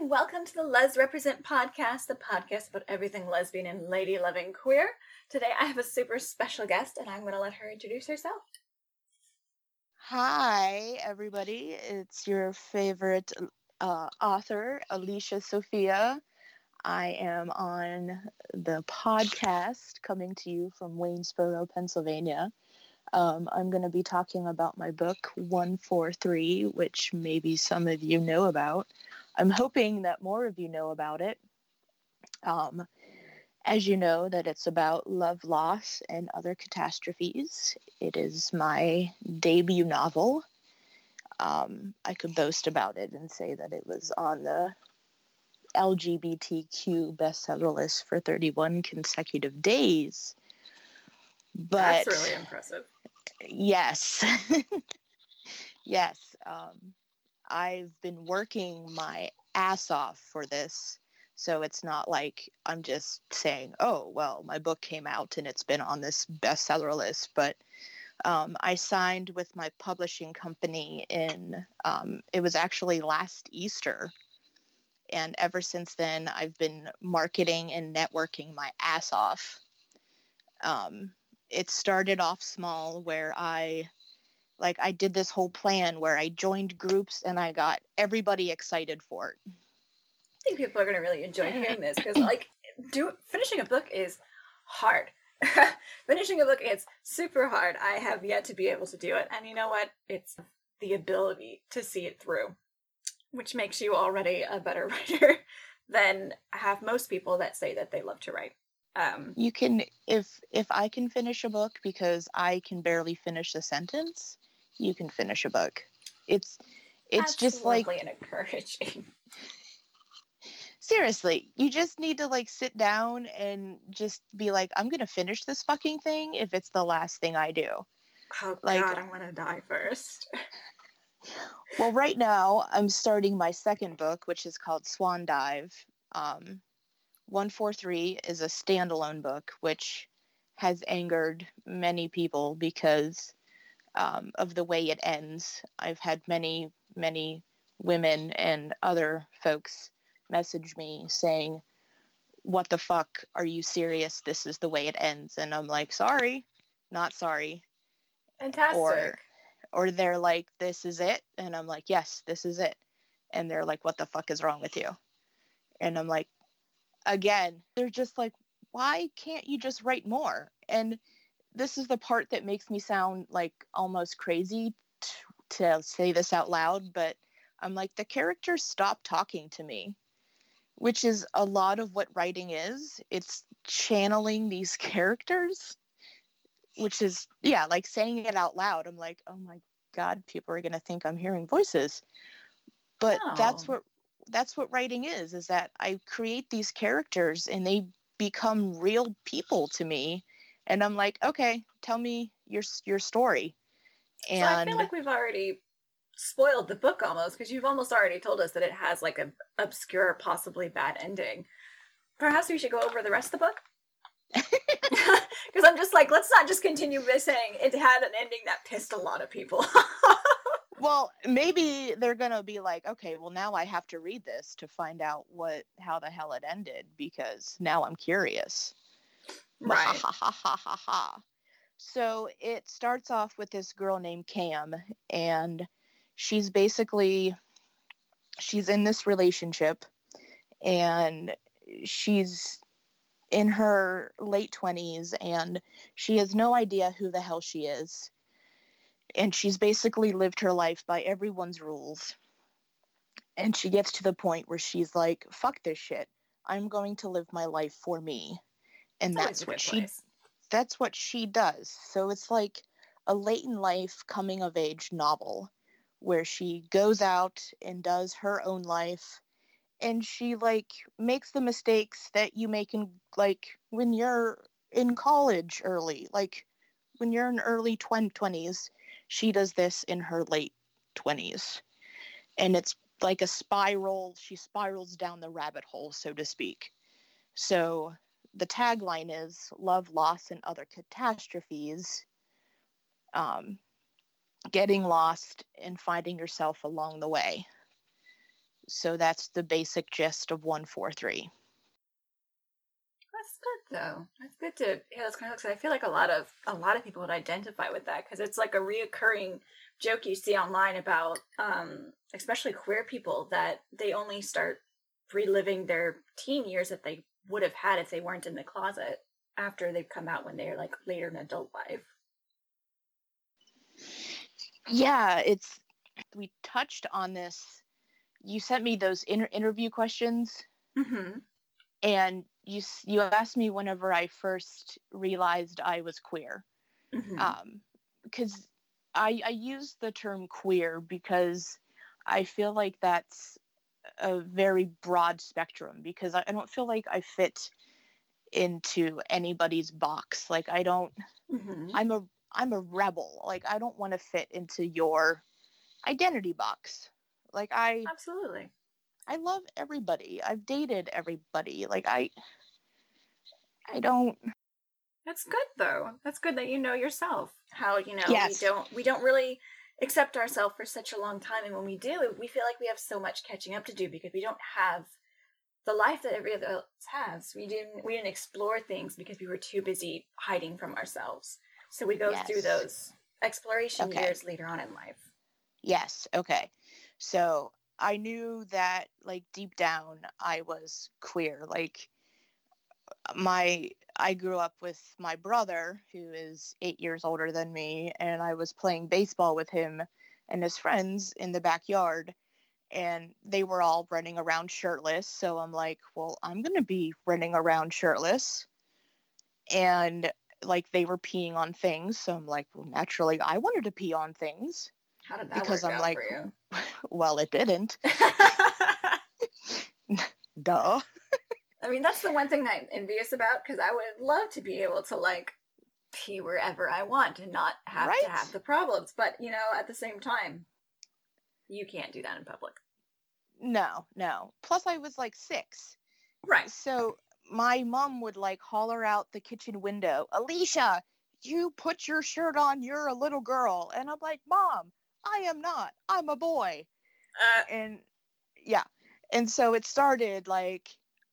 and welcome to the Les Represent podcast, the podcast about everything lesbian and lady loving queer. Today I have a super special guest, and I'm going to let her introduce herself. Hi, everybody. It's your favorite uh, author, Alicia Sophia. I am on the podcast coming to you from Waynesboro, Pennsylvania. Um, I'm going to be talking about my book 143, which maybe some of you know about. I'm hoping that more of you know about it. Um, as you know, that it's about love loss and other catastrophes. It is my debut novel. Um, I could boast about it and say that it was on the LGBTQ bestseller list for 31 consecutive days. But that's really impressive. Yes. yes. Um, I've been working my ass off for this. So it's not like I'm just saying, oh, well, my book came out and it's been on this bestseller list. But um, I signed with my publishing company in, um, it was actually last Easter. And ever since then, I've been marketing and networking my ass off. Um, it started off small where I like I did this whole plan where I joined groups and I got everybody excited for it. I think people are going to really enjoy hearing this because like do finishing a book is hard. finishing a book it's super hard. I have yet to be able to do it and you know what? It's the ability to see it through which makes you already a better writer than have most people that say that they love to write. Um, you can if if I can finish a book because I can barely finish a sentence, you can finish a book. It's it's just like and encouraging. Seriously, you just need to like sit down and just be like, I'm gonna finish this fucking thing if it's the last thing I do. Oh like, God, I'm gonna die first. well, right now I'm starting my second book, which is called Swan Dive. Um, 143 is a standalone book, which has angered many people because um, of the way it ends. I've had many, many women and other folks message me saying, What the fuck? Are you serious? This is the way it ends. And I'm like, Sorry, not sorry. Fantastic. Or, or they're like, This is it. And I'm like, Yes, this is it. And they're like, What the fuck is wrong with you? And I'm like, again, they're just like, why can't you just write more? And this is the part that makes me sound like almost crazy t- to say this out loud, but I'm like, the characters stop talking to me, which is a lot of what writing is. It's channeling these characters, which is, yeah, like saying it out loud. I'm like, oh my God, people are going to think I'm hearing voices. But oh. that's what that's what writing is is that i create these characters and they become real people to me and i'm like okay tell me your your story. And so i feel like we've already spoiled the book almost because you've almost already told us that it has like an obscure possibly bad ending. Perhaps we should go over the rest of the book? Because i'm just like let's not just continue by saying it had an ending that pissed a lot of people. Well maybe they're gonna be like okay well now i have to read this to find out what how the hell it ended because now i'm curious right so it starts off with this girl named cam and she's basically she's in this relationship and she's in her late 20s and she has no idea who the hell she is and she's basically lived her life by everyone's rules. And she gets to the point where she's like, fuck this shit. I'm going to live my life for me. And that's, what she place. that's what she does. So it's like a late in life coming of age novel where she goes out and does her own life and she like makes the mistakes that you make in like when you're in college early like when you're in early 20s she does this in her late 20s. And it's like a spiral. She spirals down the rabbit hole, so to speak. So the tagline is love, loss, and other catastrophes. Um, getting lost and finding yourself along the way. so that's the basic gist of 143 That's good though. That's good to yeah. That's kind of I feel like a lot of a lot of people would identify with that because it's like a reoccurring joke you see online about um especially queer people that they only start reliving their teen years if they would have had if they weren't in the closet after they've come out when they're like later in adult life. yeah it's we touched on this you sent me those inter- interview questions Mm-hmm. and you you asked me whenever i first realized i was queer mm-hmm. um because i i use the term queer because i feel like that's a very broad spectrum because i, I don't feel like i fit into anybody's box like i don't mm-hmm. i'm a i'm a rebel like i don't want to fit into your identity box like i Absolutely. i love everybody i've dated everybody like i i don't That's good though. That's good that you know yourself. How you know Yes. we don't we don't really accept ourselves for such a long time, and when we do, we feel like we have so much catching up to do because we don't have the life that every other else has. We didn't we didn't explore things because we were too busy hiding from ourselves. So we go through those exploration Okay. years later on in life. Yes. Okay. So I knew that, like, deep down, I was queer. Like, my, I grew up with my brother, who is eight years older than me, and I was playing baseball with him and his friends in the backyard. And they were all running around shirtless. So I'm like, well, I'm going to be running around shirtless. And, like, they were peeing on things. So I'm like, well, naturally, I wanted to pee on things. How did that Because work I'm out like- for you? Well, it didn't. Duh. I mean, that's the one thing I'm envious about because I would love to be able to like pee wherever I want and not have Right? to have the problems. But you know, at the same time, you can't do that in public. No, no. Plus, I was like six. Right. So my mom would like holler out the kitchen window, Alicia, you put your shirt on. You're a little girl. And I'm like, Mom, I am not. I'm a boy. Uh, And yeah. And so it started like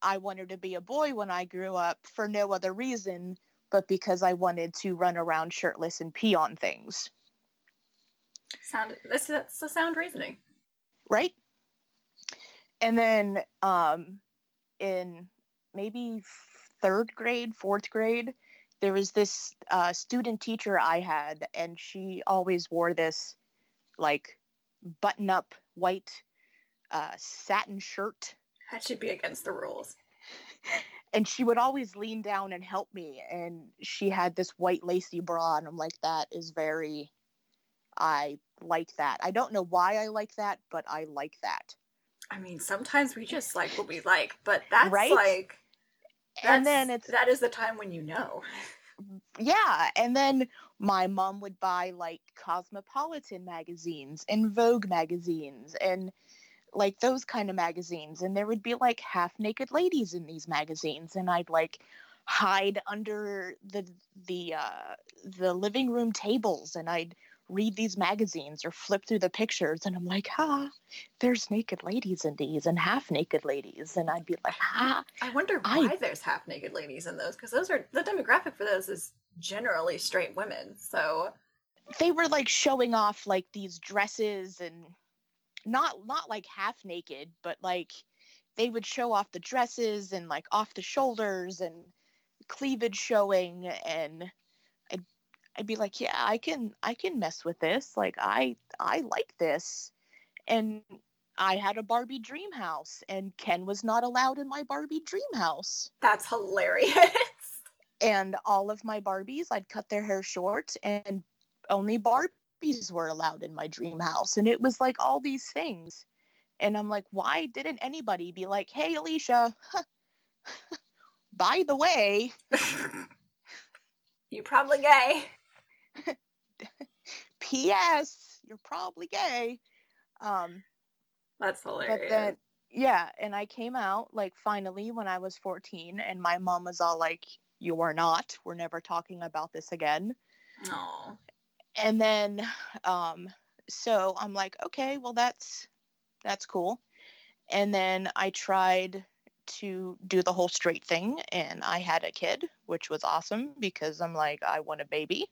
I wanted to be a boy when I grew up for no other reason but because I wanted to run around shirtless and pee on things. sound. This that's a sound reasoning. right? And then um, in maybe third grade, fourth grade, there was this uh, student teacher I had, and she always wore this like button up white uh, satin shirt. That should be against the rules. And she would always lean down and help me. And she had this white lacy bra, and I'm like, that is very, I like that. I don't know why I like that, but I like that. I mean, sometimes we just like what we like, but that's Right? like. and then it's that is the time when you know. yeah and then my mom would buy like cosmopolitan magazines and vogue magazines and like those kind of magazines and there would be like half naked ladies in these magazines and i'd like hide under the the uh the living room tables and i'd read these magazines or flip through the pictures and i'm like ha there's naked ladies in these and half naked ladies and i'd be like ha I wonder I- why there's half naked ladies in those because those are the demographic for those is generally straight women. So they were like showing off like these dresses and not not like half naked but like they would show off the dresses and like off the shoulders and cleavage showing and I'd, I'd be like yeah i can i can mess with this. Like i i like this. And i had a barbie dream house and ken was not allowed in my barbie dream house. That's hilarious. and all of my Barbies, I'd cut their hair short, and only Barbies were allowed in my dream house. And it was like all these things. And I'm like, why didn't anybody be like, hey, Alicia, by the way, you're probably gay. P.S., you're probably gay. Um, That's but hilarious. then, yeah, and I came out like finally when I was 14, and my mom was all like, you are not. We're never talking about this again. Aw. And then um so i'm like okay well that's that's cool And then I tried to do the whole straight thing and I had a kid, which was awesome because I'm like, I want a baby.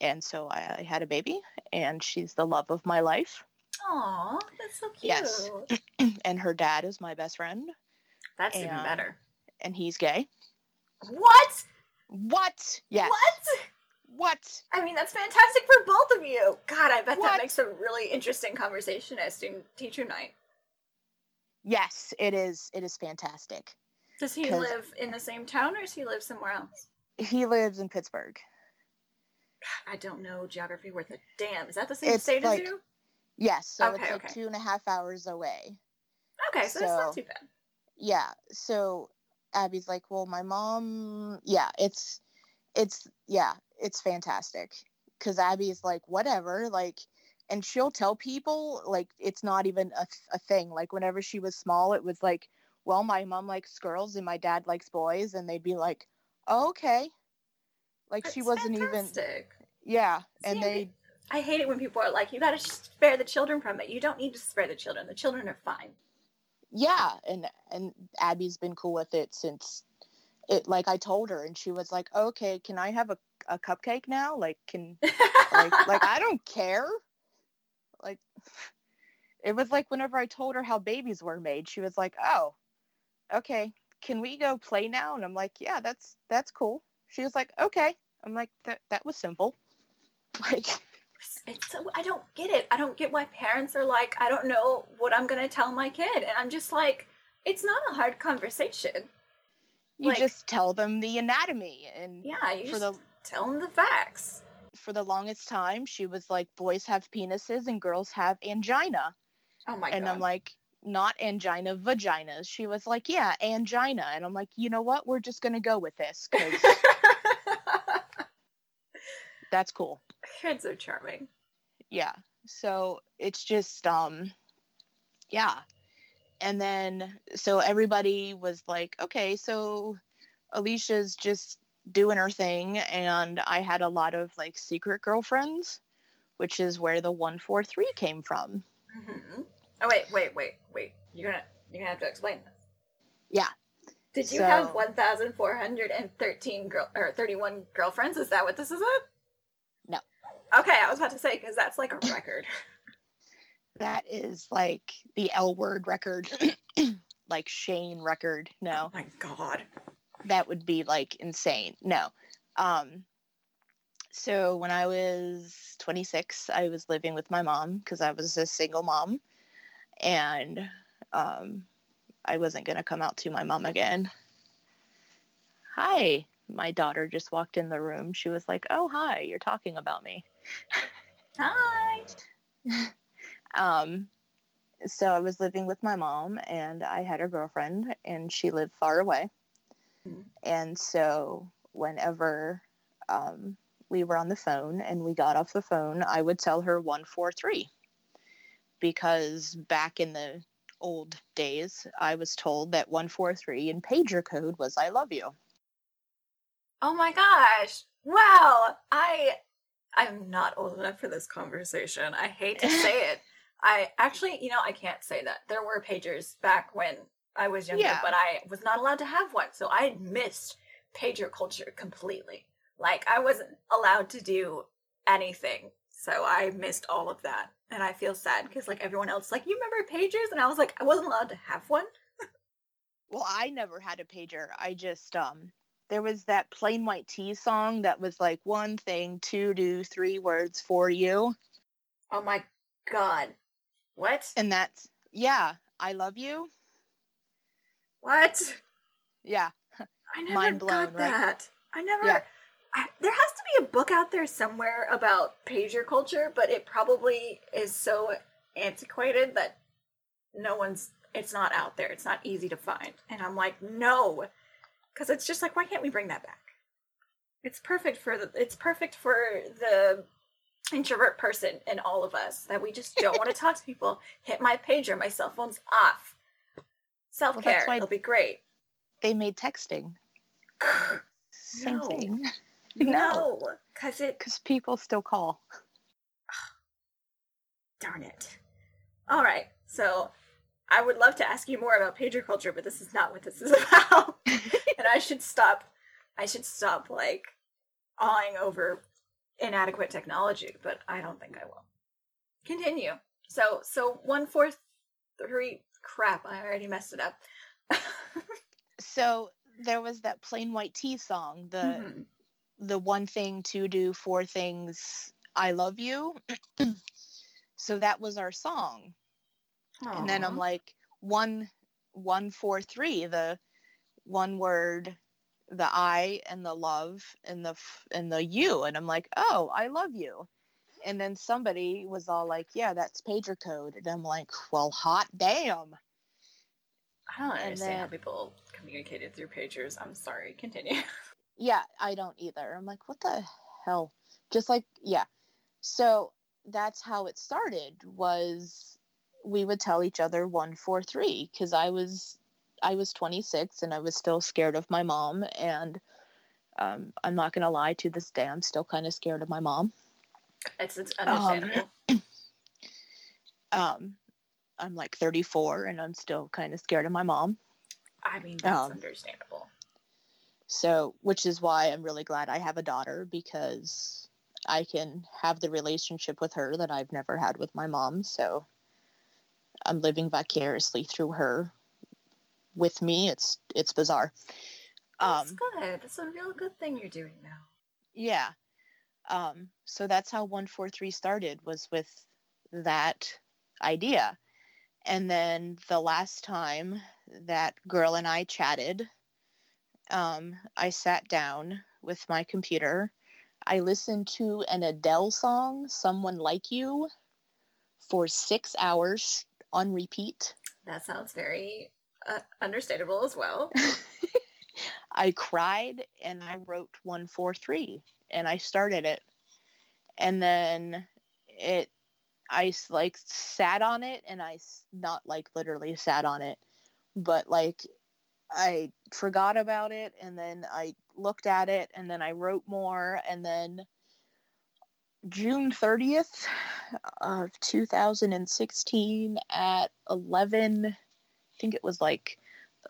And so I, I had a baby and she's the love of my life. Aw, that's so cute. Yes. and her dad is my best friend That's even better. and he's gay. What? What? Yes. What? What? I mean, that's fantastic for both of you. God, I bet What? that makes a really interesting conversation at student teacher night. Yes, it is. It is fantastic. Does he live in the same town or does he live somewhere else? He lives in Pittsburgh. I don't know geography worth a damn. Is that the same It's state like- as you? Yes, so Okay, it's like okay. two and a half hours away. Okay, so, that's not too bad. Yeah. So Abby's like, well, my mom. Yeah, it's, it's yeah, it's fantastic. Cause Abby's like, whatever, like, and she'll tell people like it's not even a, a thing. Like whenever she was small, it was like, well, my mom likes girls and my dad likes boys, and they'd be like, oh, okay. Like she wasn't even. fantastic. Yeah, and See, they I hate it when people are like, you gotta spare the children from it. You don't need to spare the children. The children are fine. yeah and and abby's been cool with it since it like i told her and she was like okay can i have a, a cupcake now? Like can like like i don't care. Like it was like whenever i told her how babies were made she was like oh okay can we go play now? And i'm like yeah that's that's cool. She was like okay. I'm like that that was simple. Like it's so I don't get it. I don't get why parents are like, I don't know what I'm gonna tell my kid, and I'm just like, it's not a hard conversation. You Like- just tell them the anatomy and Yeah, you for just the tell them the facts. for the longest time she was like boys have penises and girls have angina. Oh my and god. i'm like not angina vaginas she was like yeah angina. And i'm like you know what? We're just gonna go with this because that's cool. Kids are charming. yeah. So it's just um yeah and then so everybody was like okay so alicia's just doing her thing and i had a lot of like secret girlfriends which is where the 143 came from hmm Oh wait, wait, wait, wait. You're gonna you're gonna have to explain this. Yeah. Did you So- have one thousand four hundred and thirteen girl or thirty one girlfriends? Is that what this is at? No. Okay, I was about to say because that's like a record. that is like the l word record like shane record no Oh my god. that would be like insane. No. Um so when I was 26, I was living with my mom because I was a single mom and um I wasn't going to come out to my mom again. Hi. My daughter just walked in the room. She was like, "Oh, hi, you're talking about me." Hi. Um, so I was living with my mom, and I had a girlfriend, and she lived far away. Mhm. And so whenever um, we were on the phone and we got off the phone, I would tell her one four three, because back in the old days, I was told that one four three in pager code was "I love you." Oh my gosh. Wow. I I'm not old enough for this conversation. I hate to say it. I actually, you know, I can't say that. There were pagers back when I was younger, Yeah. but I was not allowed to have one. So I missed pager culture completely. Like I wasn't allowed to do anything. So I missed all of that. And I feel sad because like everyone else like, you remember pagers? And I was like, I wasn't allowed to have one. Well, I never had a pager. I just um there was that Plain White T's song that was like one thing, two do three words for you. Oh my god. What? And that's yeah, I love you. What? Yeah. I never Mind blown, got right? that. I never. Yeah. I, there has to be a book out there somewhere about pager culture, but it probably is so antiquated that no one's. It's not out there. It's not easy to find. And I'm like, no, because it's just like, why can't we bring that back? It's perfect for the. It's perfect for the introvert person in all of us that we just don't want to talk to people. Hit my pager. My cell phone's off. Self care. why- It'll be great. They made texting. Same No. thing. No, because it. Because people still call. Darn it. All right, so I would love to ask you more about pager culture, but this is not what this is about. and I should stop. I should stop like awing over inadequate technology, but I don't think I will. Continue. So, so one four three. Crap! I already messed it up. so there was that Plain White T's song, the mm-hmm. the one thing to do, four things. I love you. so that was our song. Aww. And then I'm like one one four three the one word the I and the love and the and the you and I'm like oh I love you. And then somebody was all like yeah that's pager code and I'm like well hot damn. I don't understand then, how people communicated through pagers. I'm sorry. Continue. Yeah I don't either. I'm like what the hell? Just like yeah. So that's how it started was we would tell each other 143 because I was I was 26 and I was still scared of my mom and um, I'm not gonna lie to this day I'm still kind of scared of my mom. It's, it's understandable. Um, um, I'm like 34 and I'm still kind of scared of my mom. I mean that's um, understandable. So, which is why I'm really glad I have a daughter because I can have the relationship with her that I've never had with my mom. So, I'm living vicariously through her with me. It's it's bizarre. That's um, good. That's a real good thing you're doing now. Yeah. Um, so that's how 143 started was with that idea. And then the last time that girl and I chatted, um, I sat down with my computer. I listened to an Adele song, Someone Like You, for six hours on repeat. That sounds very uh, understandable as well. I cried and I wrote 143 and I started it. And then it, I like sat on it and I not like literally sat on it, but like I forgot about it and then I looked at it and then I wrote more and then June 30th of 2016 at 11 I think it was like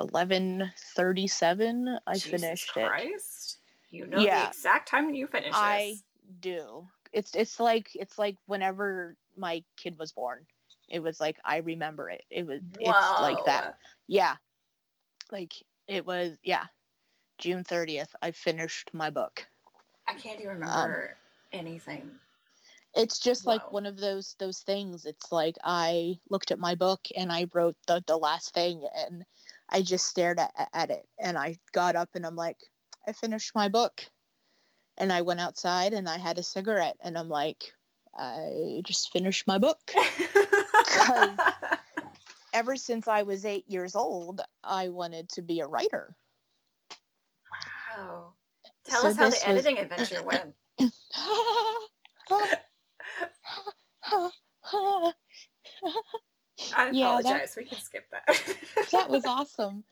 11:37 I Jesus finished Christ. it. You know yeah, the exact time when you finished I do. It's it's like it's like whenever my kid was born. It was like I remember it. It was Whoa. it's like that. Yeah. Like it was yeah. June 30th I finished my book. I can't even remember um, anything. It's just Whoa. like one of those those things. It's like I looked at my book and I wrote the the last thing and I just stared at, at it and I got up and I'm like, I finished my book. And I went outside and I had a cigarette and I'm like, I just finished my book. Ever since I was eight years old, I wanted to be a writer. Wow. Tell so us how the editing adventure went. I yeah, apologize. That, we can skip that. that was awesome.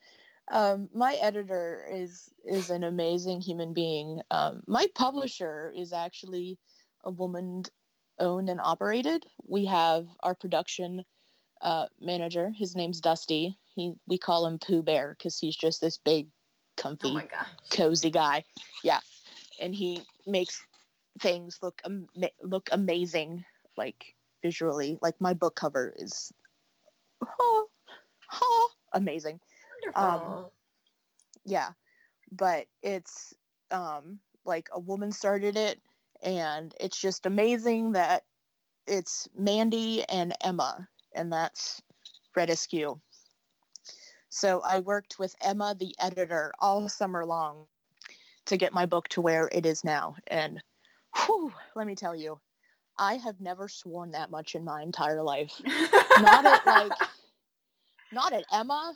Um, my editor is is an amazing human being. Um, my publisher is actually a woman owned and operated. We have our production uh, manager. His name's Dusty. He we call him Pooh Bear because he's just this big, comfy, oh cozy guy. Yeah, and he makes things look am- look amazing, like visually. Like my book cover is, oh, oh amazing. Wonderful. Um, yeah, but it's um like a woman started it, and it's just amazing that it's Mandy and Emma, and that's Red Askew. So I worked with Emma, the editor, all summer long to get my book to where it is now. And whew, let me tell you, I have never sworn that much in my entire life. not at like, not at Emma,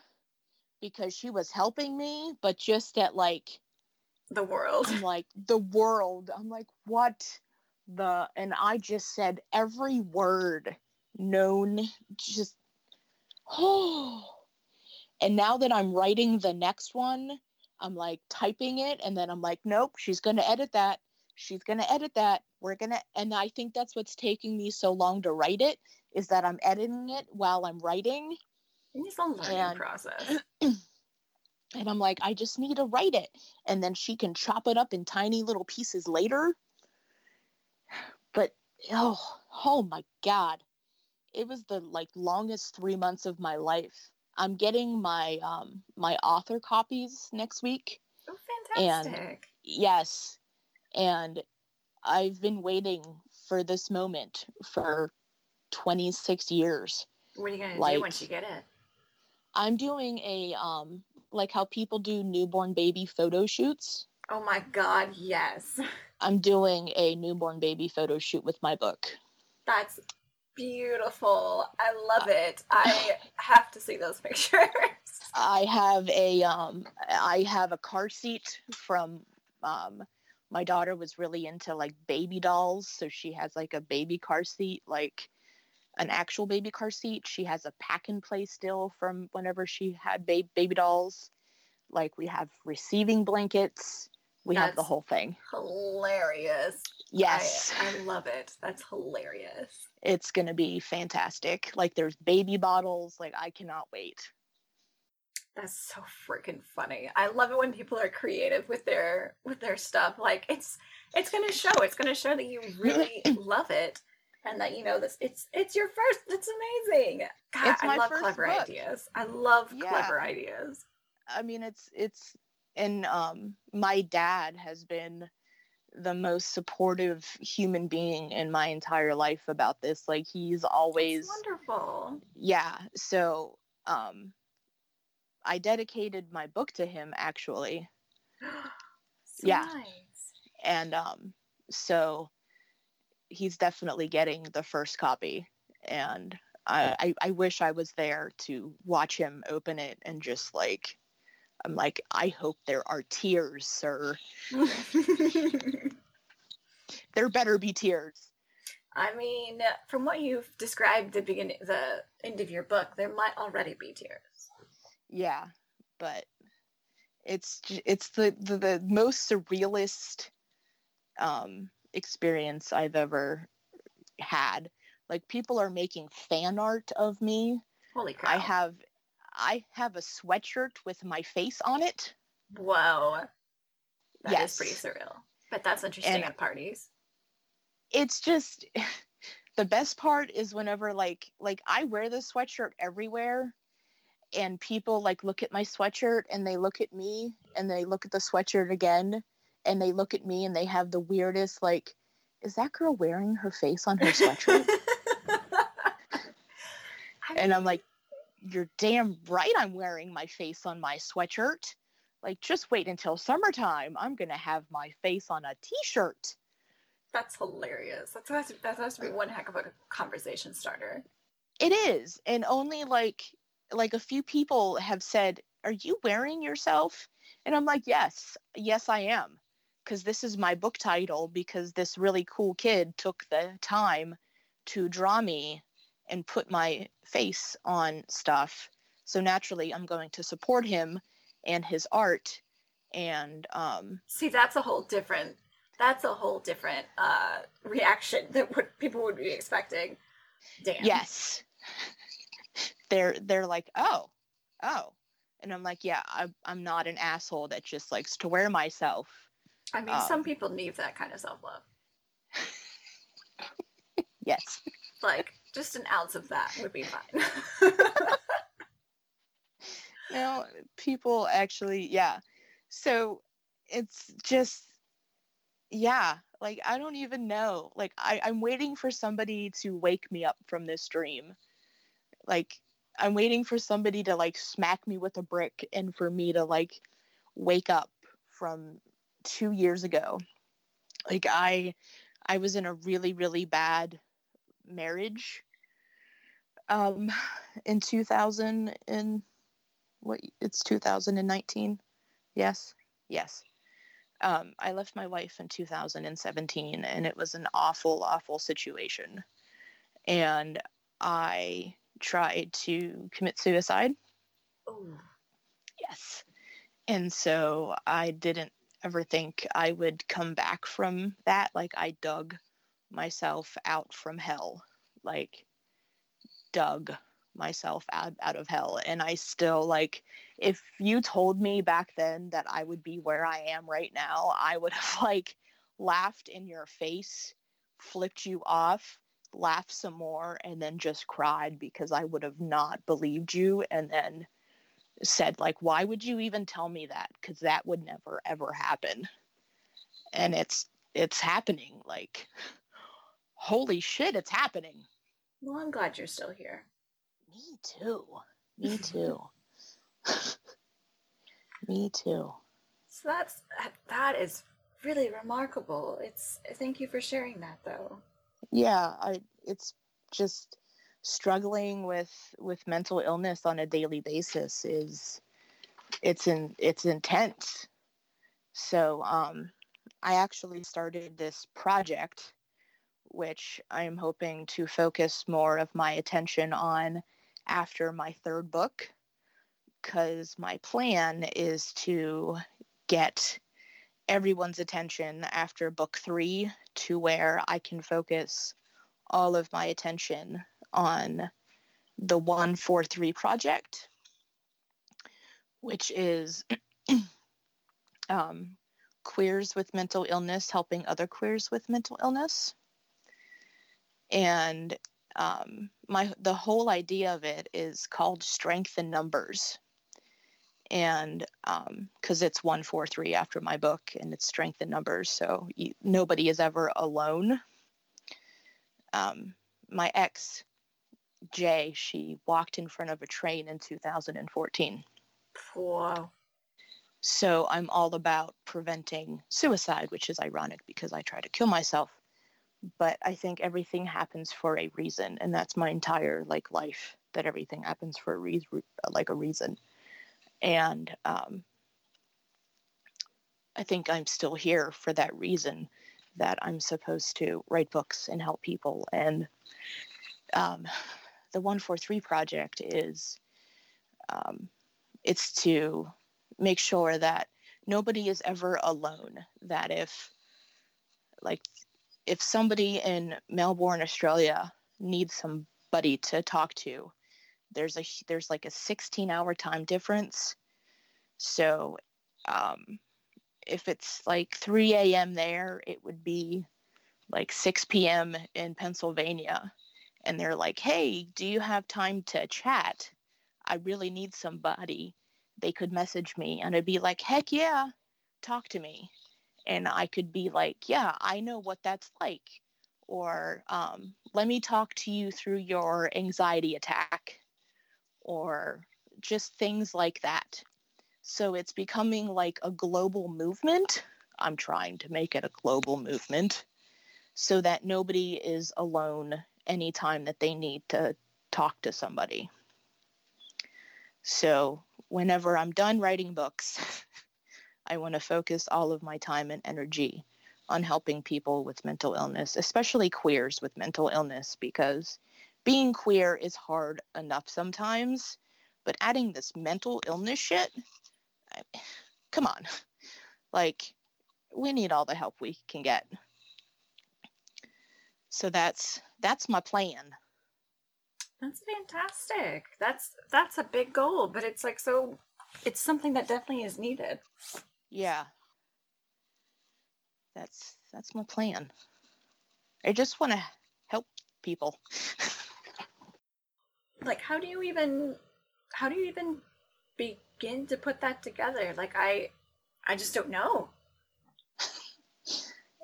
because she was helping me, but just at like the world. I'm like the world. I'm like, what the? And I just said every word known. Just oh. And now that I'm writing the next one, I'm like typing it, and then I'm like, nope, she's gonna edit that. She's gonna edit that. We're gonna, and I think that's what's taking me so long to write it is that I'm editing it while I'm writing It's a learning And- process. And I'm like, I just need to write it. And then she can chop it up in tiny little pieces later. But oh, oh my God. It was the like longest three months of my life. I'm getting my um my author copies next week. Oh, And- fantastic. Yes. And I've been waiting for this moment for 26 years. what are you gonna do like- once you get it? I'm doing a um like how people do newborn baby photo shoots. Oh my god, yes. I'm doing a newborn baby photo shoot with my book. That's beautiful. I love it. I have to see those pictures. I have a um I have a car seat from um my daughter was really into like baby dolls, so she has like a baby car seat, like an actual baby car seat. She has a pack and play still from whenever she had ba- baby dolls. Like we have receiving blankets. We have the whole thing. Hilarious. Yes. I, I love it. That's hilarious. it's going to be fantastic. Like there's baby bottles. Like I cannot wait. That's so freaking funny. I love it when people are creative with their with their stuff. Like it's it's gonna show. It's gonna show that you really love it and that you know this it's it's your first it's amazing. God, It's I love clever book. ideas. I love Yeah. clever ideas. I mean, it's it's and um my dad has been the most supportive human being in my entire life about this. Like he's always wonderful. yeah. So um I dedicated my book to him actually. So Yeah. nice. And um so he's definitely getting the first copy and I, I I wish I was there to watch him open it and just like I'm like I hope there are tears, sir. There better be tears. I mean, from what you've described the beginning the end of your book, there might already be tears. Yeah, but it's it's the the, the most surrealist um experience I've ever had. Like people are making fan art of me. Holy crap. I have I have a sweatshirt with my face on it. Whoa. that is Yes. pretty surreal. But that's interesting And- at parties. It's just the best part is whenever like like I wear this sweatshirt everywhere and people like look at my sweatshirt and they look at me and they look at the sweatshirt again and they look at me and they have the weirdest like is that girl wearing her face on her sweatshirt? And I'm like you're damn right I'm wearing my face on my sweatshirt. Like just wait until summertime. I'm going to have my face on a t-shirt. that's hilarious. That's has to, that has to be one heck of a conversation starter. It is, and only like like a few people have said, "Are you wearing yourself?" And I'm like, "Yes, yes, I am," because this is my book title. Because this really cool kid took the time to draw me and put my face on stuff. So naturally, I'm going to support him and his art. And um, See, that's a whole different. That's a whole different uh, reaction that what people would be expecting. Damn. yes, they're they're like, "Oh, oh," and I'm like, "Yeah, I, I'm not an asshole that just likes to wear myself." I mean, some Um, people need that kind of self love. Yes. Like, just an ounce of that would be fine. No, people actually, yeah. So it's just, yeah, like I don't even know. Like I, I'm waiting for somebody to wake me up from this dream. Like I'm waiting for somebody to like smack me with a brick and for me to like wake up from two years ago. Like I, I was in a really, really bad marriage um in 2000 and what it's 2019 yes yes. Um, i left my wife in 2017 and it was an awful awful situation. And i tried to commit suicide. Ooh. yes. And so i didn't ever think i would come back from that. Like i dug myself out from hell. Like dug myself out, out of hell. And i still like if you told me back then that i would be where i am right now i would have like laughed in your face flipped you off laughed some more and then just cried because i would have not believed you and then said like why would you even tell me that because that would never ever happen and it's it's happening like holy shit it's happening well i'm glad you're still here me too. Me too. Me too. So that's that is really remarkable. It's thank you for sharing that though. Yeah, I it's just struggling with with mental illness on a daily basis is it's in it's intense. So um I actually started this project which I'm hoping to focus more of my attention on after my third book because my plan is to get everyone's attention after book three to where I can focus all of my attention on the 143 project, which is um, queers with mental illness helping other queers with mental illness. And um, my the whole idea of it is called strength in numbers and because um, it's 143 after my book and it's strength in numbers so you, nobody is ever alone. Um, my ex jay she walked in front of a train in 2014 wow. So i'm all about preventing suicide which is ironic because i try to kill myself but I think everything happens for a reason, and that's my entire like life. That everything happens for a reason, like a reason, and um, I think I'm still here for that reason. That I'm supposed to write books and help people, and um, the One Four Three project is um, it's to make sure that nobody is ever alone. That if like if somebody in Melbourne, Australia needs somebody to talk to, there's a there's like a 16 hour time difference. So um, if it's like 3 a.m. there, it would be like 6 p.m. in Pennsylvania. And they're like, hey, do you have time to chat? I really need somebody. They could message me, and I'd be like, heck yeah, talk to me and I could be like, yeah, I know what that's like. Or um, let me talk to you through your anxiety attack, or just things like that. So it's becoming like a global movement. I'm trying to make it a global movement so that nobody is alone anytime that they need to talk to somebody. So whenever I'm done writing books, I want to focus all of my time and energy on helping people with mental illness, especially queers with mental illness, because being queer is hard enough sometimes, but adding this mental illness shit, I, come on. Like, we need all the help we can get. So that's that's my plan. That's fantastic. That's that's a big goal, but it's like so it's something that definitely is needed. Yeah. That's that's my plan. I just want to help people. like how do you even how do you even begin to put that together? Like I I just don't know.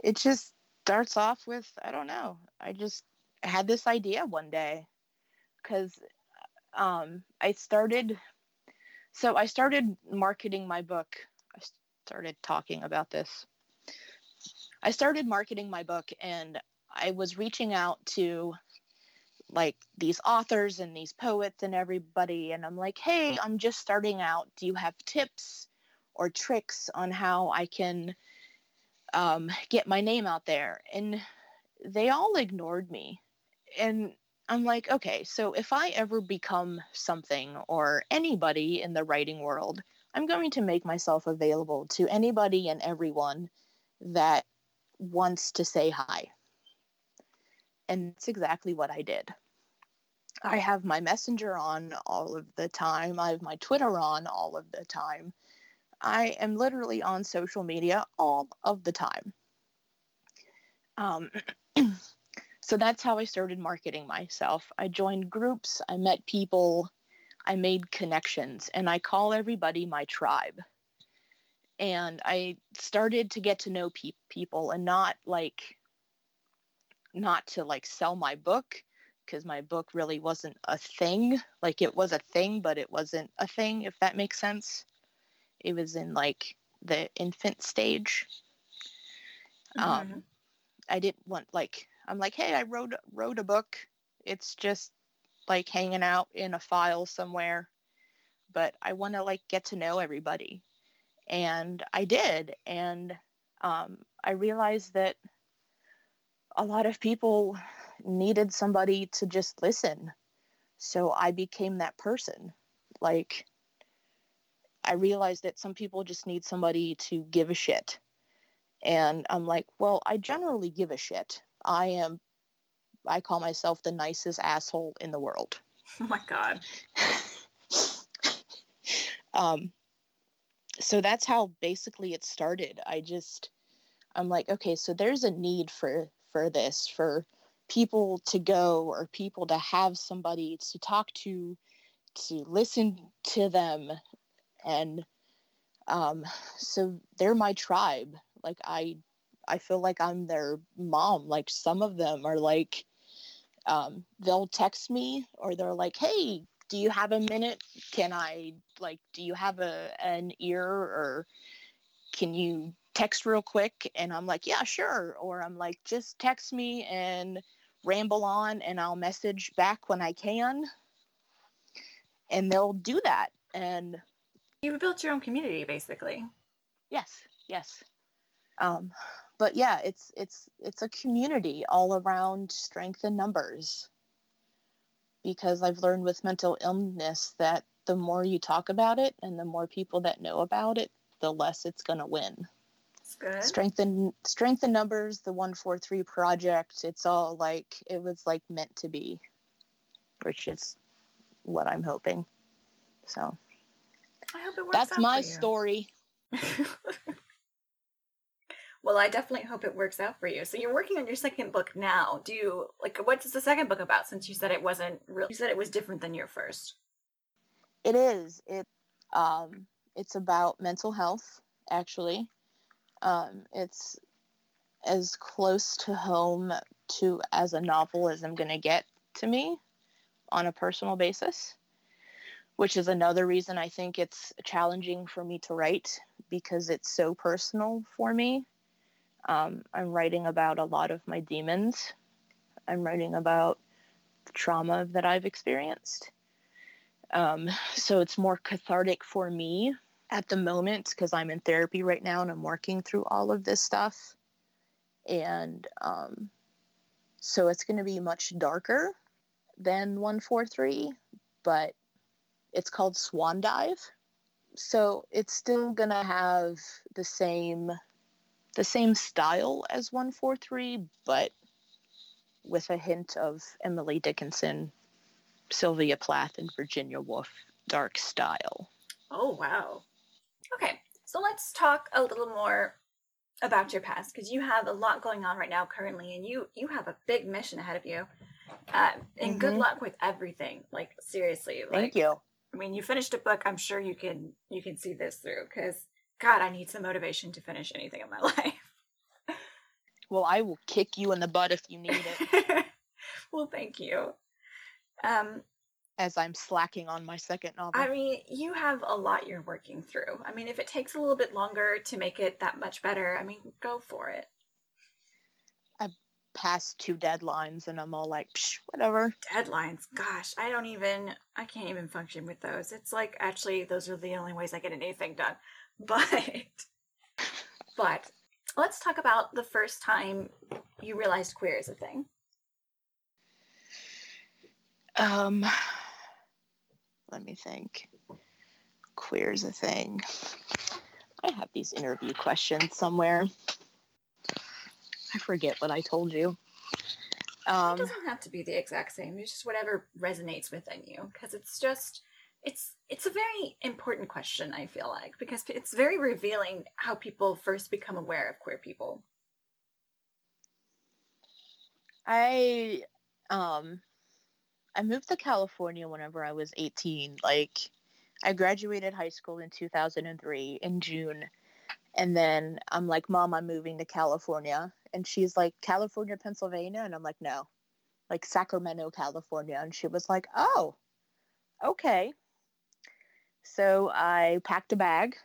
it just starts off with I don't know. I just had this idea one day cuz um I started so I started marketing my book I started talking about this. I started marketing my book and I was reaching out to like these authors and these poets and everybody and I'm like, "Hey, I'm just starting out. Do you have tips or tricks on how I can um, get my name out there?" And they all ignored me. And I'm like, "Okay, so if I ever become something or anybody in the writing world, I'm going to make myself available to anybody and everyone that wants to say hi. And that's exactly what I did. I have my messenger on all of the time. I have my Twitter on all of the time. I am literally on social media all of the time. Um, so that's how I started marketing myself. I joined groups, I met people, I made connections, and I call everybody my tribe. And I started to get to know pe- people and not like, not to like sell my book because my book really wasn't a thing. Like it was a thing, but it wasn't a thing, if that makes sense. It was in like the infant stage. Mm-hmm. Um, I didn't want like I'm like, hey, I wrote wrote a book. It's just like hanging out in a file somewhere, but I want to like get to know everybody, and I did, and um, I realized that a lot of people needed somebody to just listen, so I became that person. Like I realized that some people just need somebody to give a shit. And I'm like, well, I generally give a shit. I am, I call myself the nicest asshole in the world. Oh my God. um, so that's how basically it started. I just, I'm like, okay, so there's a need for, for this, for people to go or people to have somebody to talk to, to listen to them. And um, so they're my tribe. Like I I feel like I'm their mom. Like some of them are like, um, they'll text me or they're like, hey, do you have a minute? Can I like, do you have a an ear or can you text real quick? And I'm like, yeah, sure. Or I'm like, just text me and ramble on and I'll message back when I can. And they'll do that. And you've built your own community basically. Yes, yes. Um, but yeah, it's it's it's a community all around strength in numbers. Because I've learned with mental illness that the more you talk about it and the more people that know about it, the less it's going to win. Good. Strength in strength numbers, the 143 project, it's all like it was like meant to be, which is what I'm hoping. So I hope it works. That's my story. Well, I definitely hope it works out for you. So you're working on your second book now. Do you like what's the second book about? Since you said it wasn't real, you said it was different than your first. It is. It um, it's about mental health. Actually, um, it's as close to home to as a novel as I'm going to get to me on a personal basis, which is another reason I think it's challenging for me to write because it's so personal for me um, I'm writing about a lot of my demons. I'm writing about trauma that I've experienced. Um, so it's more cathartic for me at the moment because I'm in therapy right now and I'm working through all of this stuff. And um, so it's going to be much darker than 143, but it's called Swan Dive. So it's still going to have the same the same style as 143, but with a hint of Emily Dickinson, Sylvia Plath, and Virginia Woolf dark style. Oh, wow. Okay, so let's talk a little more about your past because you have a lot going on right now currently and you you have a big mission ahead of you uh, and mm-hmm. good luck with everything like seriously like, thank you i mean you finished a book i'm sure you can you can see this through because God, I need some motivation to finish anything in my life. Well, I will kick you in the butt if you need it. well, thank you. Um, as I'm slacking on my second novel. I mean, you have a lot you're working through. I mean, if it takes a little bit longer to make it that much better, I mean, go for it. I passed two deadlines and I'm all like, whatever. Deadlines? Gosh, I don't even, I can't even function with those. It's like, actually, those are the only ways I get anything done. But but let's talk about the first time you realized queer is a thing. Um let me think. Queer is a thing. I have these interview questions somewhere. I forget what I told you. Um, it doesn't have to be the exact same. It's just whatever resonates within you, because it's just it's it's a very important question. I feel like because it's very revealing how people first become aware of queer people. I um I moved to California whenever I was 18. Like I graduated high school in 2003 in June. And then I'm like, "Mom, I'm moving to California." And she's like, "California, Pennsylvania?" And I'm like, "No." Like Sacramento, California. And she was like, "Oh. Okay." So I packed a bag.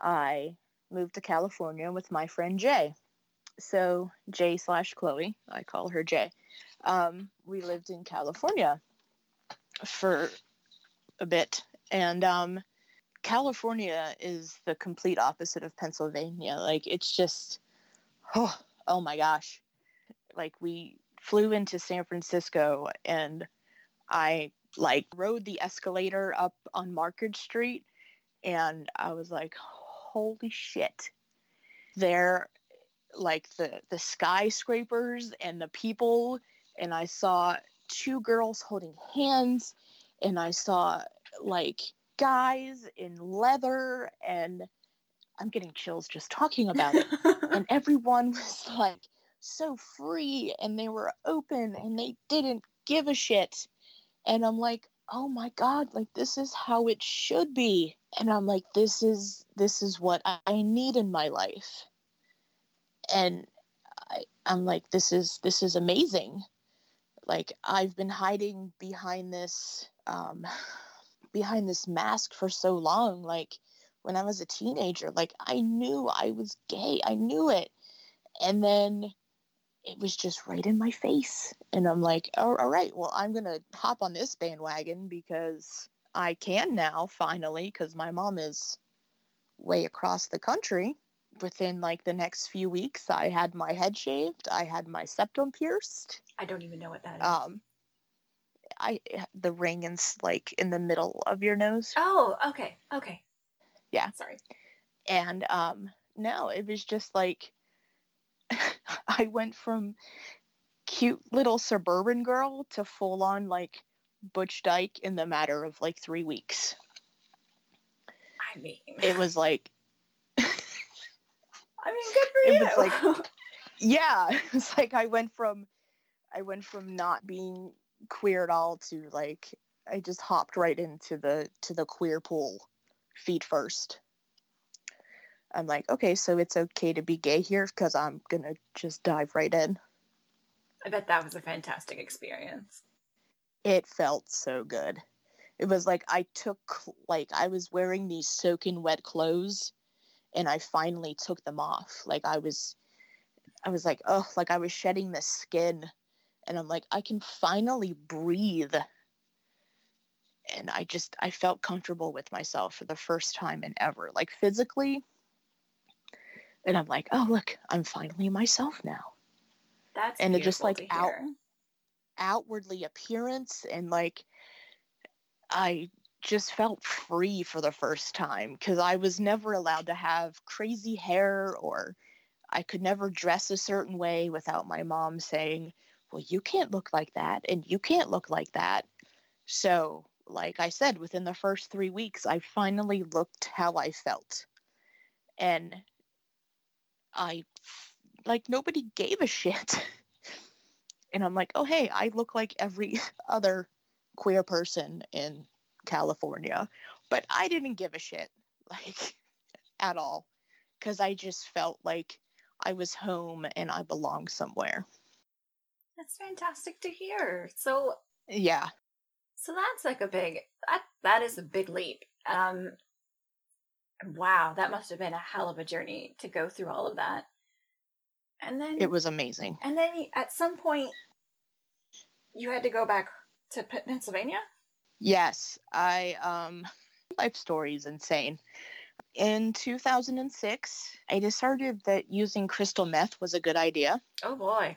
I moved to California with my friend Jay so Jay slash Chloe, I call her Jay. Um, we lived in California for a bit, and um, California is the complete opposite of Pennsylvania. Like it's just, oh, oh my gosh, like we flew into San Francisco, and I like rode the escalator up on Market Street, and I was like, holy shit. There like the the skyscrapers and the people and I saw two girls holding hands and I saw like guys in leather and I'm getting chills just talking about it. and everyone was like so free and they were open and they didn't give a shit. And I'm like, "Oh my god, like this is how it should be." And I'm like, "This is this is what I need in my life." and I, I'm like, this is this is amazing. Like I've been hiding behind this um, behind this mask for so long. Like when I was a teenager, like I knew I was gay. I knew it, and then it was just right in my face. And I'm like, oh, all right, well, I'm gonna hop on this bandwagon because I can now finally because my mom is way across the country within like the next few weeks i had my head shaved i had my septum pierced I don't even know what that is. um i the ring is like in the middle of your nose oh, okay, okay. Yeah. Sorry. and um no it was just like i went from cute little suburban girl to full on like butch dyke in the matter of like three weeks I mean, it was like I mean, good for it was like- yeah it's like i went from i went from not being queer at all to like i just hopped right into the to the queer pool feet first. I'm like okay so it's okay to be gay here because i'm gonna just dive right in. I bet that was a fantastic experience. it felt so good. It was like i took like i was wearing these soaking wet clothes and i finally took them off. Like i was i was like oh like i was shedding the skin and i'm like i can finally breathe. And i just i felt comfortable with myself for the first time in ever like physically. And i'm like oh look i'm finally myself now. That's And it just, like, out- outwardly appearance and like I just felt free for the first time because I was never allowed to have crazy hair or I could never dress a certain way without my mom saying, Well, you can't look like that and you can't look like that. So, like I said, within the first three weeks, I finally looked how I felt. And I, like, nobody gave a shit. and I'm like, oh, hey, I look like every other queer person in California. But I didn't give a shit, like, at all. Because I just felt like I was home and I belonged somewhere. That's fantastic to hear. So, Yeah. so that's like a big that that is a big leap. Um, wow, that must have been a hell of a journey to go through all of that. And then It was amazing. And then you- at some point, you had to go back to Pennsylvania. Yes, I um life story is insane. In 2006, I decided that using crystal meth was a good idea. Oh boy.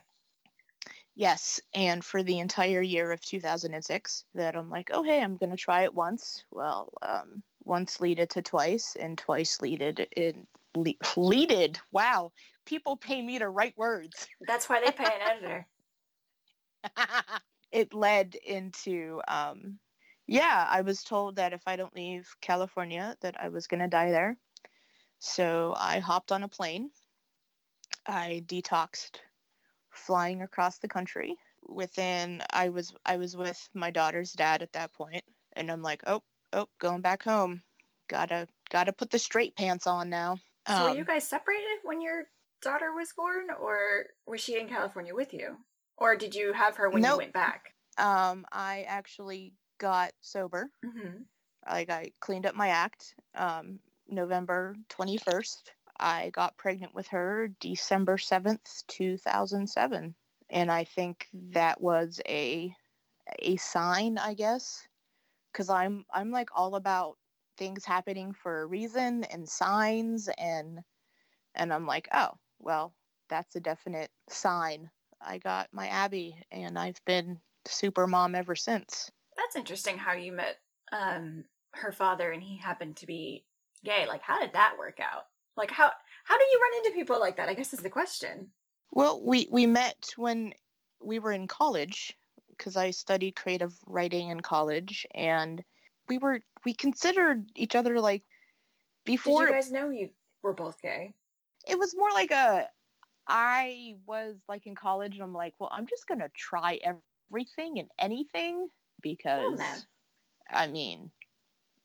Yes, and for the entire year of 2006, that I'm like, oh hey, I'm gonna try it once. Well, um, once leaded to twice, and twice leaded in le- leaded. Wow, people pay me to write words. That's why they pay an editor. it led into um yeah, I was told that if I don't leave California that I was going to die there. So I hopped on a plane. I detoxed flying across the country. Within I was I was with my daughter's dad at that point and I'm like, "Oh, oh, going back home. Got to got to put the straight pants on now." So um, were you guys separated when your daughter was born or was she in California with you? Or did you have her when nope. you went back? Um, I actually got sober. Mm-hmm. Like I cleaned up my act. Um, November 21st, I got pregnant with her December 7th, 2007. And I think that was a a sign, I guess, cuz I'm I'm like all about things happening for a reason and signs and and I'm like, "Oh, well, that's a definite sign. I got my Abby and I've been super mom ever since." That's interesting how you met um, her father and he happened to be gay. Like, how did that work out? Like, how how do you run into people like that? I guess is the question. Well, we we met when we were in college because I studied creative writing in college, and we were we considered each other like before. Did you guys know you were both gay? It was more like a. I was like in college, and I'm like, well, I'm just gonna try everything and anything because I mean,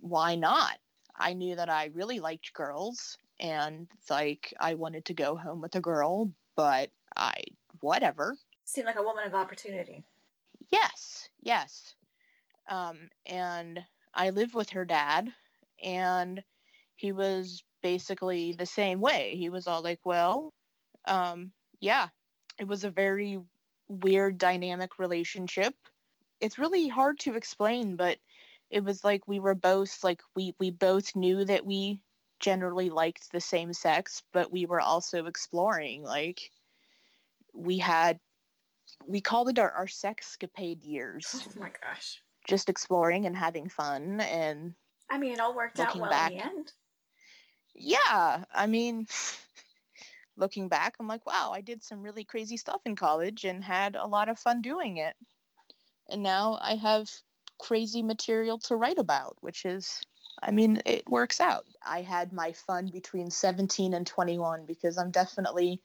why not? I knew that I really liked girls and like I wanted to go home with a girl, but I whatever. Seemed like a woman of opportunity. Yes, yes. Um, and I lived with her dad, and he was basically the same way. He was all like, "Well, um, yeah, it was a very weird dynamic relationship it's really hard to explain, but it was like we were both like we we both knew that we generally liked the same sex, but we were also exploring. Like we had we called it our, our sexcapade years. Oh my gosh. Just exploring and having fun and I mean it all worked out well back, in the end. Yeah. I mean looking back, I'm like, wow, I did some really crazy stuff in college and had a lot of fun doing it and now I have crazy material to write about, which is, I mean, it works out. I had my fun between 17 and 21 because I'm definitely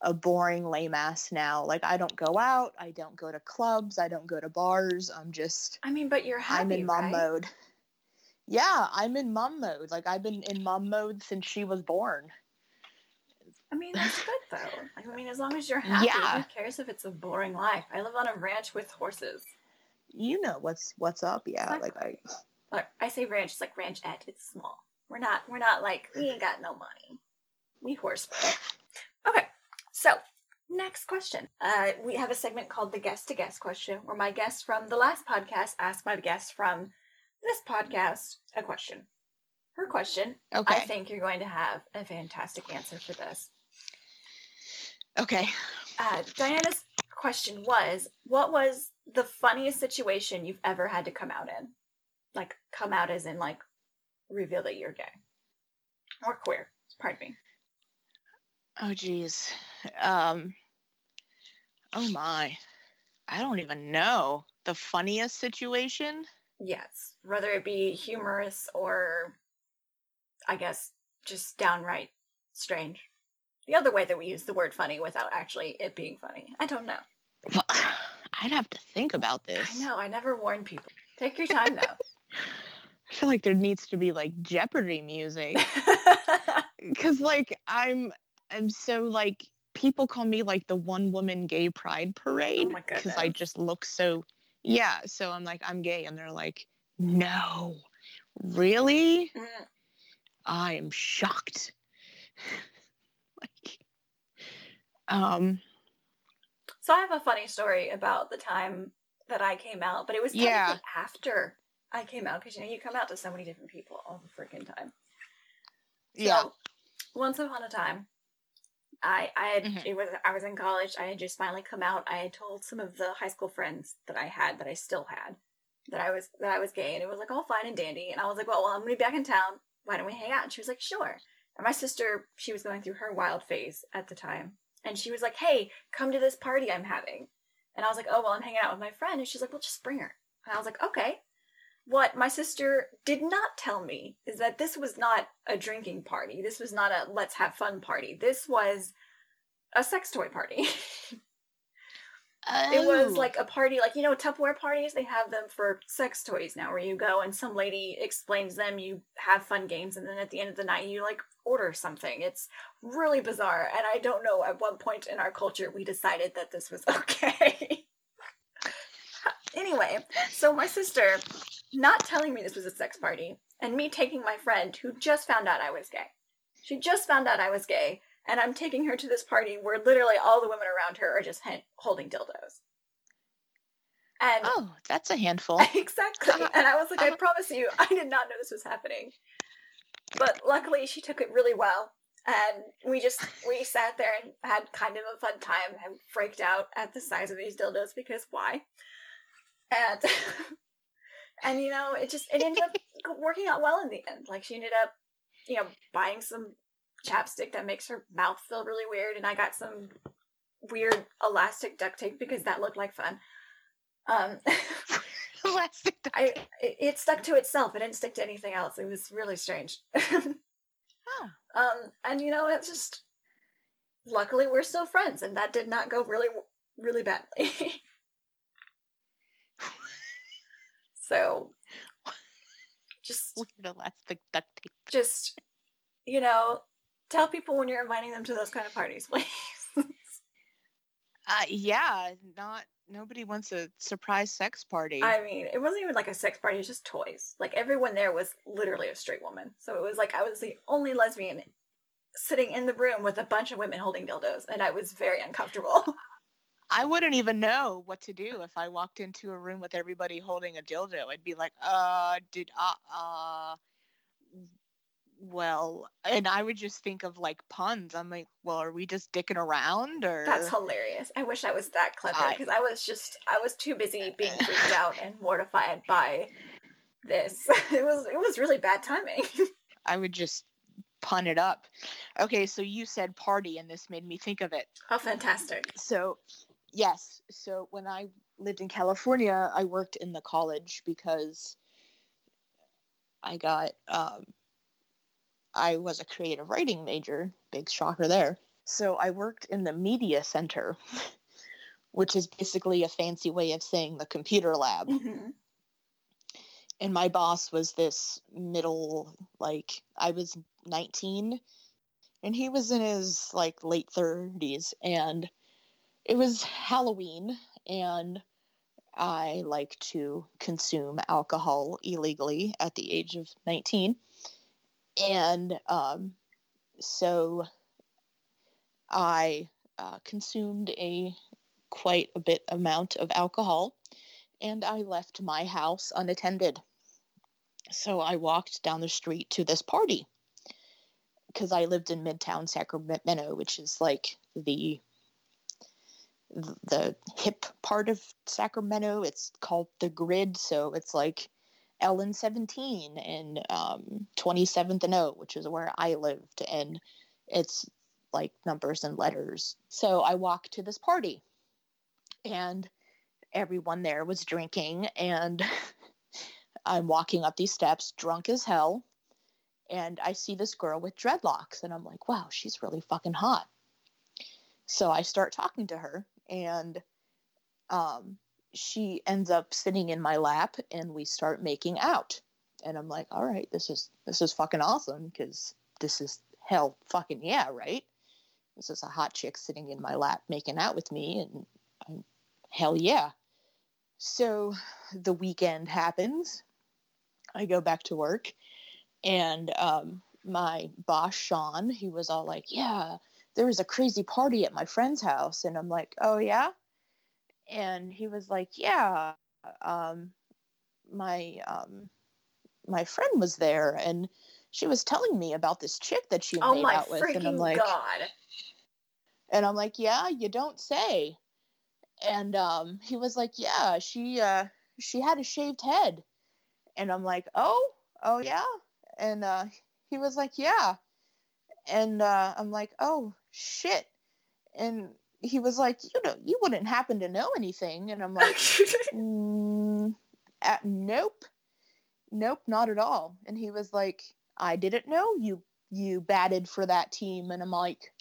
a boring lame ass now. Like I don't go out, I don't go to clubs, I don't go to bars. I'm just I mean, but you're happy, I'm in mom right? mode. Yeah, I'm in mom mode. Like I've been in mom mode since she was born. I mean, that's good though. I mean, as long as you're happy, yeah. who cares if it's a boring life? I live on a ranch with horses you know what's what's up, yeah. Like, like I Look, I say ranch, it's like ranchette. It's small. We're not we're not like we ain't got no money. We horse. Okay. So next question. Uh, we have a segment called the guest to guest question, where my guest from the last podcast asked my guest from this podcast a question. Her question. Okay. I think you're going to have a fantastic answer for this. Okay. Uh, Diana's question was, what was the funniest situation you've ever had to come out in? Like come out as in like reveal that you're gay or queer. Pardon me. Oh geez. Um oh my. I don't even know. The funniest situation? Yes. Whether it be humorous or I guess just downright strange. The other way that we use the word funny without actually it being funny. I don't know. I'd have to think about this. I know. I never warn people. Take your time, though. I feel like there needs to be like Jeopardy music. Cause like I'm I'm so like people call me like the one woman gay pride parade because oh I just look so yeah. So I'm like I'm gay, and they're like, no, really? Mm. I am shocked. like, um, so I have a funny story about the time that I came out, but it was yeah. after I came out because you know you come out to so many different people all the freaking time. So, yeah. Once upon a time, I I had mm-hmm. it was I was in college. I had just finally come out. I had told some of the high school friends that I had that I still had that I was that I was gay, and it was like all fine and dandy. And I was like, well, well, I'm gonna be back in town. Why don't we hang out? And she was like, sure. And my sister, she was going through her wild phase at the time, and she was like, "Hey, come to this party I'm having." And I was like, oh, well, I'm hanging out with my friend. And she's like, well, just bring her. And I was like, okay. What my sister did not tell me is that this was not a drinking party. This was not a let's have fun party. This was a sex toy party. It was Oh. like a party, like you know, Tupperware parties. They have them for sex toys now, where you go and some lady explains them. You have fun games, and then at the end of the night, you like order something. It's really bizarre, and I don't know at what point in our culture we decided that this was okay. anyway, so my sister not telling me this was a sex party, and me taking my friend who just found out I was gay. She just found out I was gay, and I'm taking her to this party where literally all the women around her are just ha- holding dildos. And Oh, that's a handful. exactly. And I was like, I promise you, I did not know this was happening. But luckily, she took it really well. And we just, we sat there and had kind of a fun time and freaked out at the size of these dildos because why? And, and you know, it just, it ended up working out well in the end. Like, she ended up, you know, buying some chapstick that makes her mouth feel really weird. And I got some weird elastic duct tape because that looked like fun. Um, Elastic duct I it, stuck to itself. It didn't stick to anything else. It was really strange. Oh. um, and you know, it's just luckily we're still friends, and that did not go really, really badly. so, just, weird elastic duct tape. just, you know, tell people when you're inviting them to those kind of parties, please. Uh, yeah, not nobody wants a surprise sex party. I mean, it wasn't even like a sex party; it was just toys. Like everyone there was literally a straight woman, so it was like I was the only lesbian sitting in the room with a bunch of women holding dildos, and I was very uncomfortable. I wouldn't even know what to do if I walked into a room with everybody holding a dildo. I'd be like, uh, did uh, uh, well, and I would just think of like puns. I'm like, well, are we just dicking around or? That's hilarious. I wish I was that clever I- because I was just I was too busy being freaked out and mortified by this. It was it was really bad timing. I would just pun it up. Okay, so you said party, and this made me think of it. oh, fantastic! So, yes. So when I lived in California, I worked in the college because I got um, I was a creative writing major. Big shocker there. So I worked in the media center, which is basically a fancy way of saying the computer lab. Mhm. and my boss was this middle like i was 19 and he was in his like late 30s and it was halloween and i like to consume alcohol illegally at the age of 19 and um, so i uh, consumed a quite a bit amount of alcohol and I left my house unattended. So I walked down the street to this party because I lived in Midtown Sacramento, which is like the the hip part of Sacramento. It's called the Grid, so it's like Ellen 17 and um, 27th and O, which is where I lived, and it's like numbers and letters. So I walked to this party, and everyone there was drinking and I'm walking up these steps drunk as hell and I see this girl with dreadlocks and I'm like, wow, she's really fucking hot. So I start talking to her and um, she ends up sitting in my lap and we start making out. And I'm like, all right, this is this is fucking awesome because this is hell fucking yeah, right? This is a hot chick sitting in my lap making out with me and I'm hell yeah. So the weekend happens. I go back to work, and um, my boss, Sean, he was all like, Yeah, there was a crazy party at my friend's house. And I'm like, Oh, yeah? And he was like, Yeah, um, my, um, my friend was there, and she was telling me about this chick that she Oh made out with. And I'm like, god! and I'm like, yeah, you don't say. And um, he was like, yeah, she uh, she had a shaved head. And I'm like, oh, oh yeah. And uh, he was like, yeah. And uh, I'm like, oh shit. And he was like, you know, you wouldn't happen to know anything, and I'm like, mm, uh, nope, nope, not at all. And he was like, I didn't know you you batted for that team, and I'm like,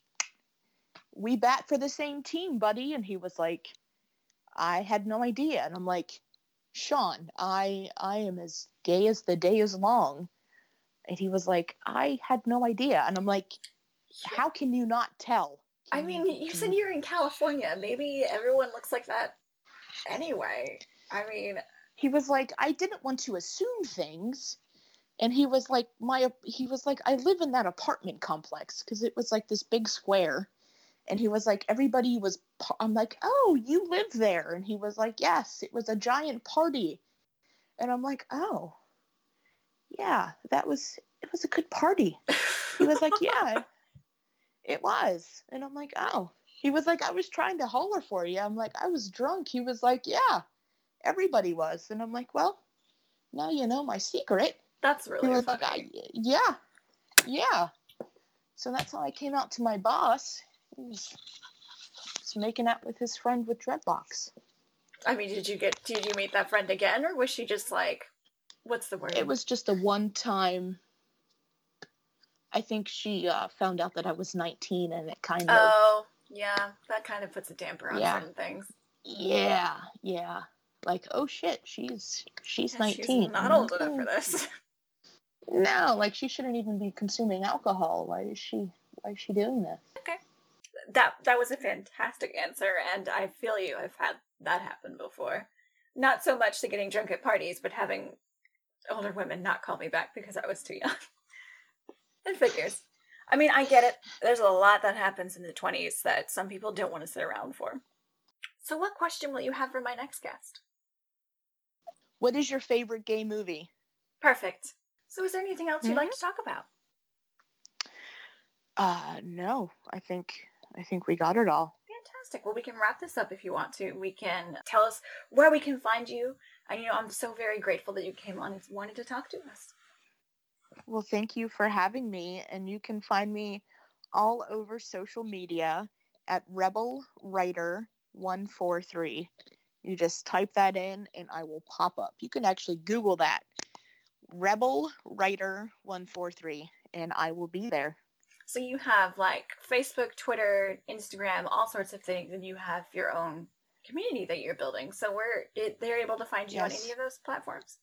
we bat for the same team, buddy. And he was like, I had no idea, and I'm like, Sean, I I am as gay as the day is long. And he was like, I had no idea. And I'm like, how can you not tell? I mean, you said mm. you're in California. Maybe everyone looks like that anyway. I mean, he was like, I didn't want to assume things. And he was like, my, he was like, I live in that apartment complex because it was like this big square. And he was like, everybody was, I'm like, oh, you live there. And he was like, yes, it was a giant party. And I'm like, oh, yeah, that was, it was a good party. He was like, yeah, it was. And I'm like, oh. He was like, I was trying to holler for you. I'm like, I was drunk. He was like, yeah, everybody was. And I'm like, well, now you know my secret. That's really he was funny. like, I, yeah, yeah. So that's how I came out to my boss. He was, was making out with his friend with dreadlocks. I mean, did you get did you meet that friend again, or was she just like, what's the word? It was just a one time. I think she uh, found out that I was 19 and it kind of. Oh, yeah. That kind of puts a damper on Yeah. certain things. Yeah, yeah. Like, oh shit, she's she's Yeah, 19. She's not old enough for this. No, like she shouldn't even be consuming alcohol. Why is she why is she doing this? Okay. That that was a fantastic answer, and I feel you. I've had that happen before. Not so much to getting drunk at parties, but having older women not call me back because I was too young. it figures. I mean, I get it. There's a lot that happens in the 20s that some people don't want to sit around for. So, what question will you have for my next guest? What is your favorite gay movie? Perfect. So, is there anything else you'd like to talk about? Uh no. I think I think we got it all. Fantastic. Well, we can wrap this up if you want to. We can tell us where we can find you. And, you know, I'm so very grateful that you came on and wanted to talk to us. Well, thank you for having me and you can find me all over social media at Rebel Writer 143. You just type that in and I will pop up. You can actually Google that. Rebel Writer 143 and I will be there. So you have like Facebook, Twitter, Instagram, all sorts of things, and you have your own community that you're building. So we're it, they're able to find you on any of those platforms.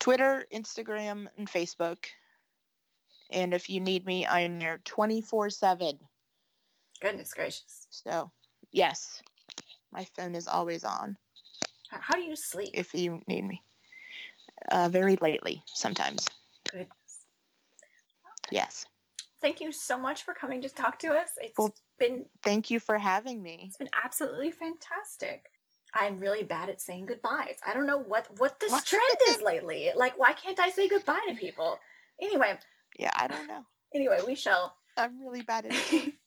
Twitter, Instagram, and Facebook. And if you need me, I am there 24 7. Goodness gracious! So, yes, my phone is always on How, do you sleep? if you need me. Uh, very lately, sometimes. Goodness. Yes. Thank you so much for coming to talk to us. It's Well- been Thank you for having me. it's been absolutely fantastic. I'm really bad at saying goodbyes. I don't know what what this What? trend is lately. Like, why can't I say goodbye to people? Anyway, Yeah, I don't know. anyway, we shall. I'm really bad at it.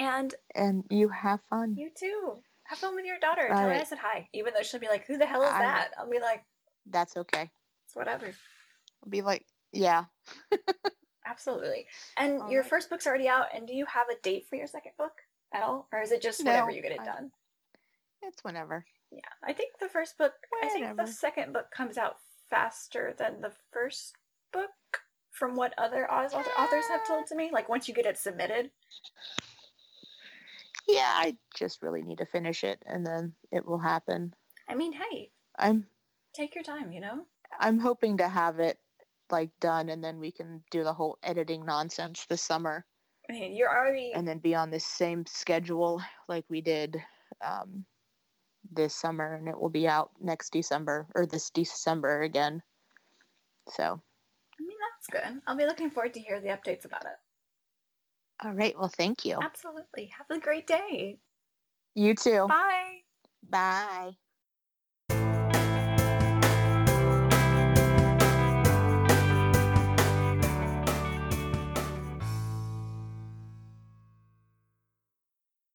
And and you have fun. you too. Have fun with your daughter. All Tell her I said hi. Even though she'll be like, "Who the hell is I- that?" I'll be like, That's okay. "It's whatever." I'll be like, yeah. Absolutely. And All your right. first book's already out. And do you have a date for your second book at all, or is it just whenever you get it I- done? It's whenever. Yeah, I think the first book. Whenever. I think the second book comes out faster than the first book, from what other au- author- authors have told to me. Like once you get it submitted. Yeah, I just really need to finish it and then it will happen. I mean, hey, I'm take your time. You know. I'm hoping to have it like done and then we can do the whole editing nonsense this summer I mean, you're already. and then be on this same schedule like we did um, this summer and it will be out next December or this December again. So, I mean, that's good. I'll be looking forward to hear the updates about it. all right. Well, thank you. Absolutely. Have a great day. You too. Bye. Bye.